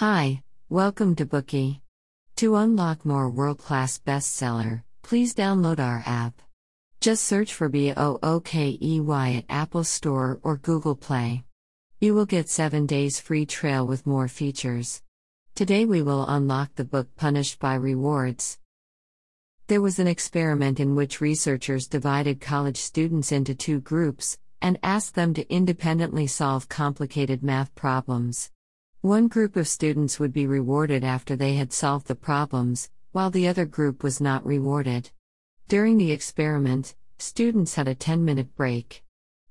Hi, welcome to Bookey. To unlock more world class bestseller, please download our app. Just search for B O O K E Y at Apple Store or Google Play. You will get 7 days free trial with more features. Today we will unlock the book Punished by Rewards. There was an experiment in which researchers divided college students into two groups and asked them to independently solve complicated math problems. One group of students would be rewarded after they had solved the problems, while the other group was not rewarded. During the experiment, students had a 10 minute break.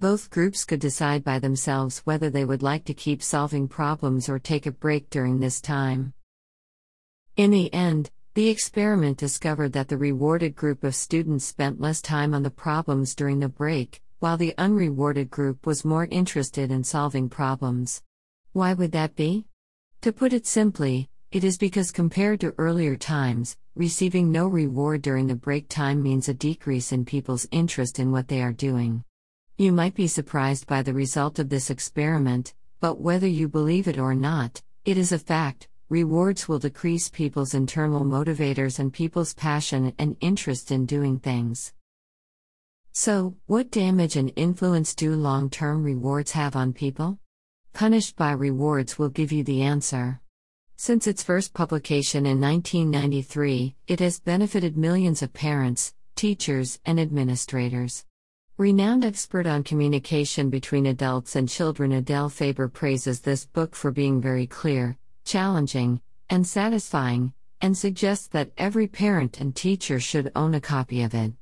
Both groups could decide by themselves whether they would like to keep solving problems or take a break during this time. In the end, the experiment discovered that the rewarded group of students spent less time on the problems during the break, while the unrewarded group was more interested in solving problems. Why would that be? To put it simply, it is because compared to earlier times, receiving no reward during the break time means a decrease in people's interest in what they are doing. You might be surprised by the result of this experiment, but whether you believe it or not, it is a fact. Rewards will decrease people's internal motivators and people's passion and interest in doing things. So, what damage and influence do long term rewards have on people? Punished by Rewards will give you the answer. Since its first publication in 1993, it has benefited millions of parents, teachers, and administrators. Renowned expert on communication between adults and children Adele Faber praises this book for being very clear, challenging, and satisfying, and suggests that every parent and teacher should own a copy of it.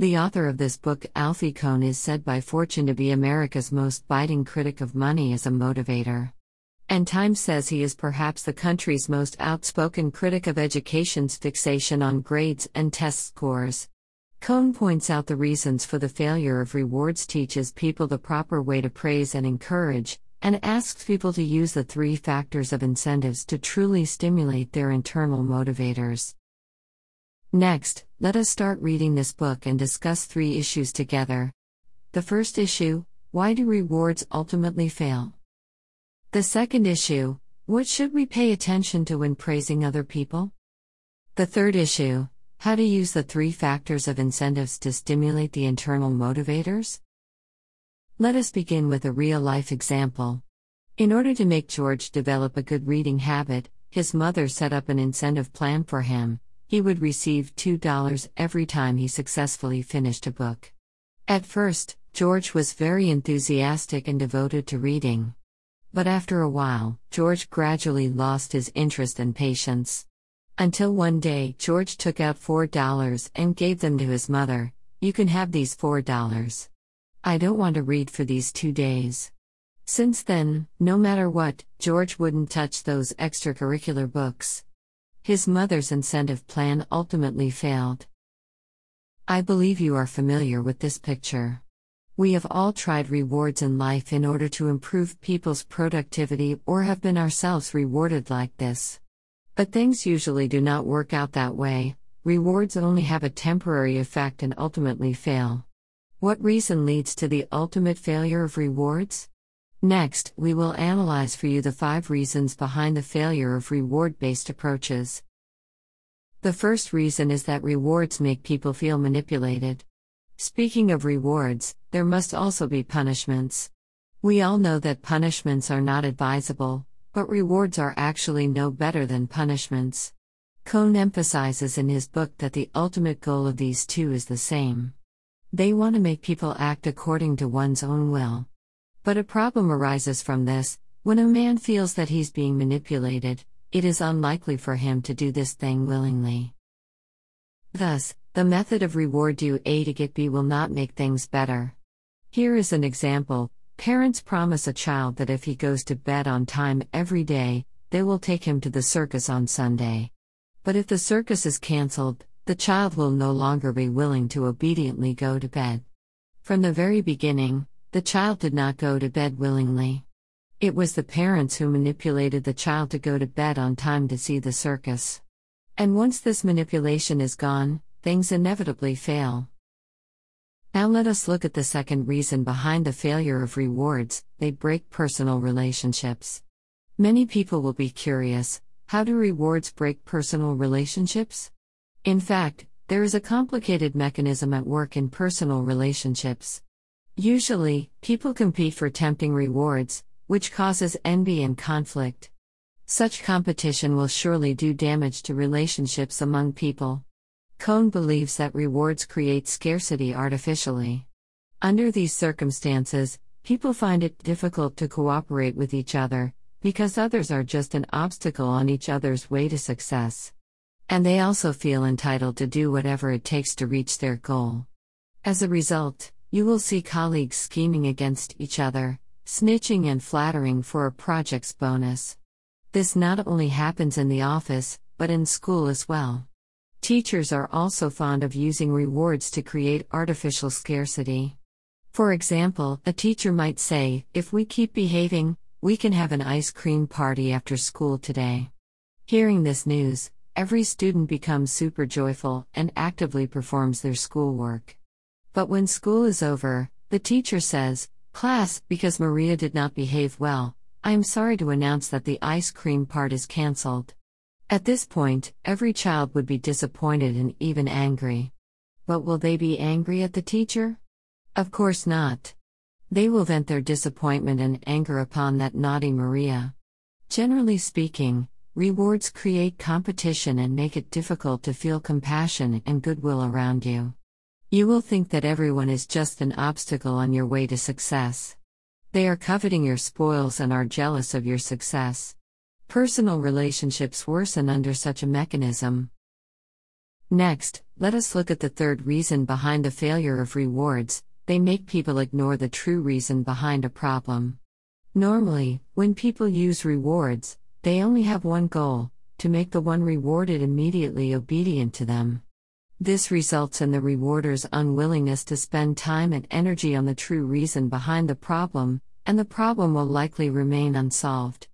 The author of this book, Alfie Kohn, is said by Fortune to be America's most biting critic of money as a motivator. And Time says he is perhaps the country's most outspoken critic of education's fixation on grades and test scores. Kohn points out the reasons for the failure of rewards, teaches people the proper way to praise and encourage, and asks people to use the three factors of incentives to truly stimulate their internal motivators. Next, let us start reading this book and discuss three issues together. The first issue why do rewards ultimately fail? The second issue what should we pay attention to when praising other people? The third issue how to use the three factors of incentives to stimulate the internal motivators? Let us begin with a real life example. In order to make George develop a good reading habit, his mother set up an incentive plan for him he would receive $2 every time he successfully finished a book. At first, George was very enthusiastic and devoted to reading. But after a while, George gradually lost his interest and patience. Until one day, George took out $4 and gave them to his mother. You can have these $4. I don't want to read for these two days. Since then, no matter what, George wouldn't touch those extracurricular books. His mother's incentive plan ultimately failed. I believe you are familiar with this picture. We have all tried rewards in life in order to improve people's productivity or have been ourselves rewarded like this. But things usually do not work out that way, rewards only have a temporary effect and ultimately fail. What reason leads to the ultimate failure of rewards? Next, we will analyze for you the five reasons behind the failure of reward based approaches. The first reason is that rewards make people feel manipulated. Speaking of rewards, there must also be punishments. We all know that punishments are not advisable, but rewards are actually no better than punishments. Kohn emphasizes in his book that the ultimate goal of these two is the same. They want to make people act according to one's own will. But a problem arises from this when a man feels that he's being manipulated, it is unlikely for him to do this thing willingly. Thus, the method of reward do A to get B will not make things better. Here is an example parents promise a child that if he goes to bed on time every day, they will take him to the circus on Sunday. But if the circus is cancelled, the child will no longer be willing to obediently go to bed. From the very beginning, the child did not go to bed willingly. It was the parents who manipulated the child to go to bed on time to see the circus. And once this manipulation is gone, things inevitably fail. Now let us look at the second reason behind the failure of rewards they break personal relationships. Many people will be curious how do rewards break personal relationships? In fact, there is a complicated mechanism at work in personal relationships. Usually, people compete for tempting rewards, which causes envy and conflict. Such competition will surely do damage to relationships among people. Kohn believes that rewards create scarcity artificially. Under these circumstances, people find it difficult to cooperate with each other, because others are just an obstacle on each other's way to success. And they also feel entitled to do whatever it takes to reach their goal. As a result, you will see colleagues scheming against each other, snitching and flattering for a project's bonus. This not only happens in the office, but in school as well. Teachers are also fond of using rewards to create artificial scarcity. For example, a teacher might say, If we keep behaving, we can have an ice cream party after school today. Hearing this news, every student becomes super joyful and actively performs their schoolwork. But when school is over, the teacher says, Class, because Maria did not behave well, I am sorry to announce that the ice cream part is cancelled. At this point, every child would be disappointed and even angry. But will they be angry at the teacher? Of course not. They will vent their disappointment and anger upon that naughty Maria. Generally speaking, rewards create competition and make it difficult to feel compassion and goodwill around you. You will think that everyone is just an obstacle on your way to success. They are coveting your spoils and are jealous of your success. Personal relationships worsen under such a mechanism. Next, let us look at the third reason behind the failure of rewards they make people ignore the true reason behind a problem. Normally, when people use rewards, they only have one goal to make the one rewarded immediately obedient to them. This results in the rewarder's unwillingness to spend time and energy on the true reason behind the problem, and the problem will likely remain unsolved.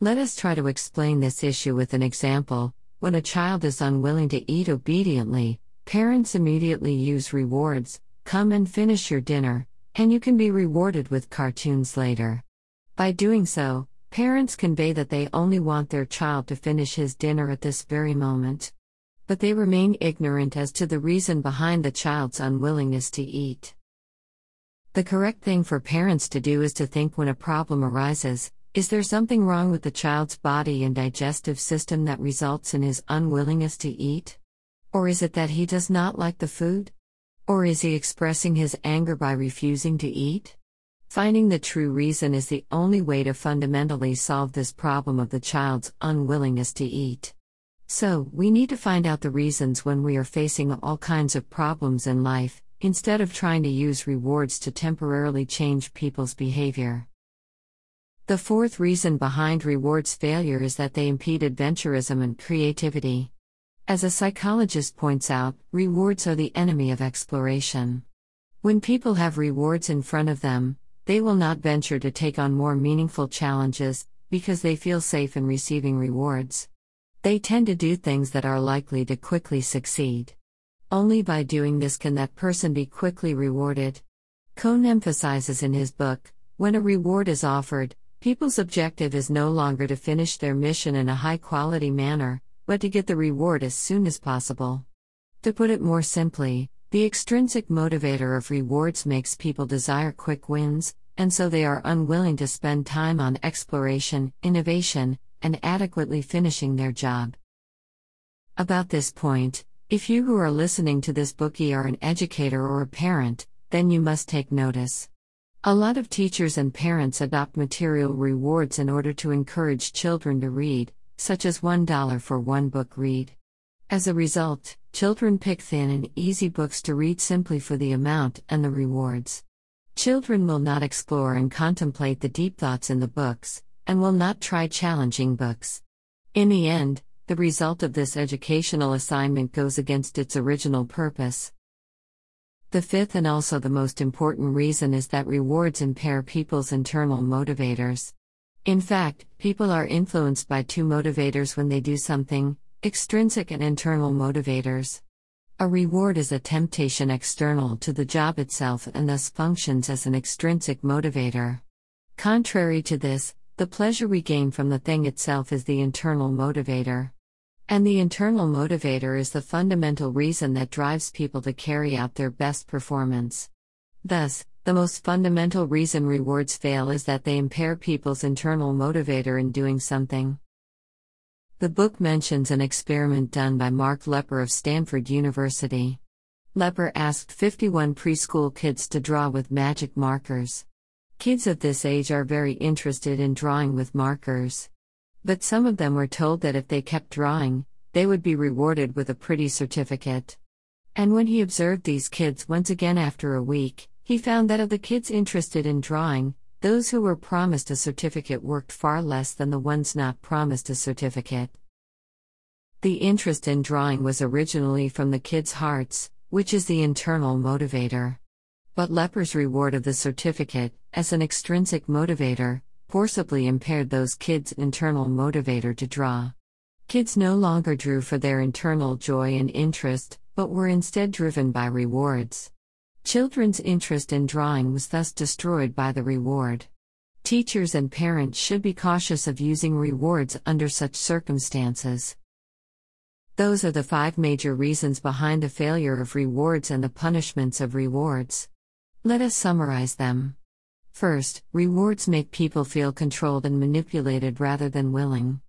Let us try to explain this issue with an example. When a child is unwilling to eat obediently, parents immediately use rewards come and finish your dinner, and you can be rewarded with cartoons later. By doing so, parents convey that they only want their child to finish his dinner at this very moment but they remain ignorant as to the reason behind the child's unwillingness to eat. The correct thing for parents to do is to think when a problem arises is there something wrong with the child's body and digestive system that results in his unwillingness to eat? Or is it that he does not like the food? Or is he expressing his anger by refusing to eat? Finding the true reason is the only way to fundamentally solve this problem of the child's unwillingness to eat. So, we need to find out the reasons when we are facing all kinds of problems in life, instead of trying to use rewards to temporarily change people's behavior. The fourth reason behind rewards failure is that they impede adventurism and creativity. As a psychologist points out, rewards are the enemy of exploration. When people have rewards in front of them, they will not venture to take on more meaningful challenges because they feel safe in receiving rewards. They tend to do things that are likely to quickly succeed. Only by doing this can that person be quickly rewarded. Kohn emphasizes in his book when a reward is offered, people's objective is no longer to finish their mission in a high quality manner, but to get the reward as soon as possible. To put it more simply, the extrinsic motivator of rewards makes people desire quick wins, and so they are unwilling to spend time on exploration, innovation, and adequately finishing their job. About this point, if you who are listening to this Bookey are an educator or a parent, then you must take notice. A lot of teachers and parents adopt material rewards in order to encourage children to read, such as $1 for one book read. As a result, children pick thin and easy books to read simply for the amount and the rewards. Children will not explore and contemplate the deep thoughts in the books, and will not try challenging books. In the end, the result of this educational assignment goes against its original purpose. The fifth and also the most important reason is that rewards impair people's internal motivators. In fact, people are influenced by two motivators when they do something extrinsic and internal motivators. A reward is a temptation external to the job itself and thus functions as an extrinsic motivator. Contrary to this, The pleasure we gain from the thing itself is the internal motivator. And the internal motivator is the fundamental reason that drives people to carry out their best performance. Thus, the most fundamental reason rewards fail is that they impair people's internal motivator in doing something. The book mentions an experiment done by Mark Lepper of Stanford University. Lepper asked 51 preschool kids to draw with magic markers. Kids of this age are very interested in drawing with markers. But some of them were told that if they kept drawing, they would be rewarded with a pretty certificate. And when he observed these kids once again after a week, he found that of the kids interested in drawing, those who were promised a certificate worked far less than the ones not promised a certificate. The interest in drawing was originally from the kids' hearts, which is the internal motivator. But Lepper's reward of the certificate, as an extrinsic motivator, forcibly impaired those kids' internal motivator to draw. Kids no longer drew for their internal joy and interest, but were instead driven by rewards. Children's interest in drawing was thus destroyed by the reward. Teachers and parents should be cautious of using rewards under such circumstances. Those are the five major reasons behind the failure of rewards and the punishments of rewards. Let us summarize them. First, rewards make people feel controlled and manipulated rather than willing.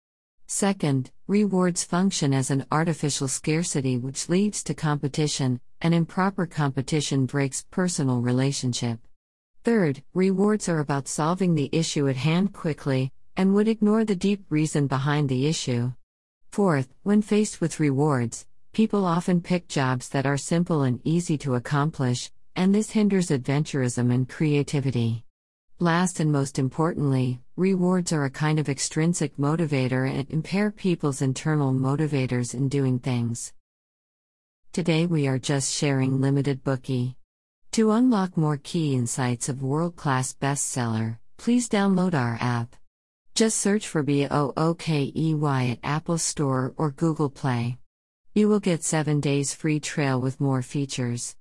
Second, rewards function as an artificial scarcity which leads to competition, and improper competition breaks personal relationship. Third, rewards are about solving the issue at hand quickly, and would ignore the deep reason behind the issue. Fourth, when faced with rewards, people often pick jobs that are simple and easy to accomplish, and this hinders adventurism and creativity. Last and most importantly, rewards are a kind of extrinsic motivator and impair people's internal motivators in doing things. Today we are just sharing limited Bookey. To unlock more key insights of world class bestseller, please download our app. Just search for BOOKEY at Apple Store or Google Play. You will get 7 days free trial with more features.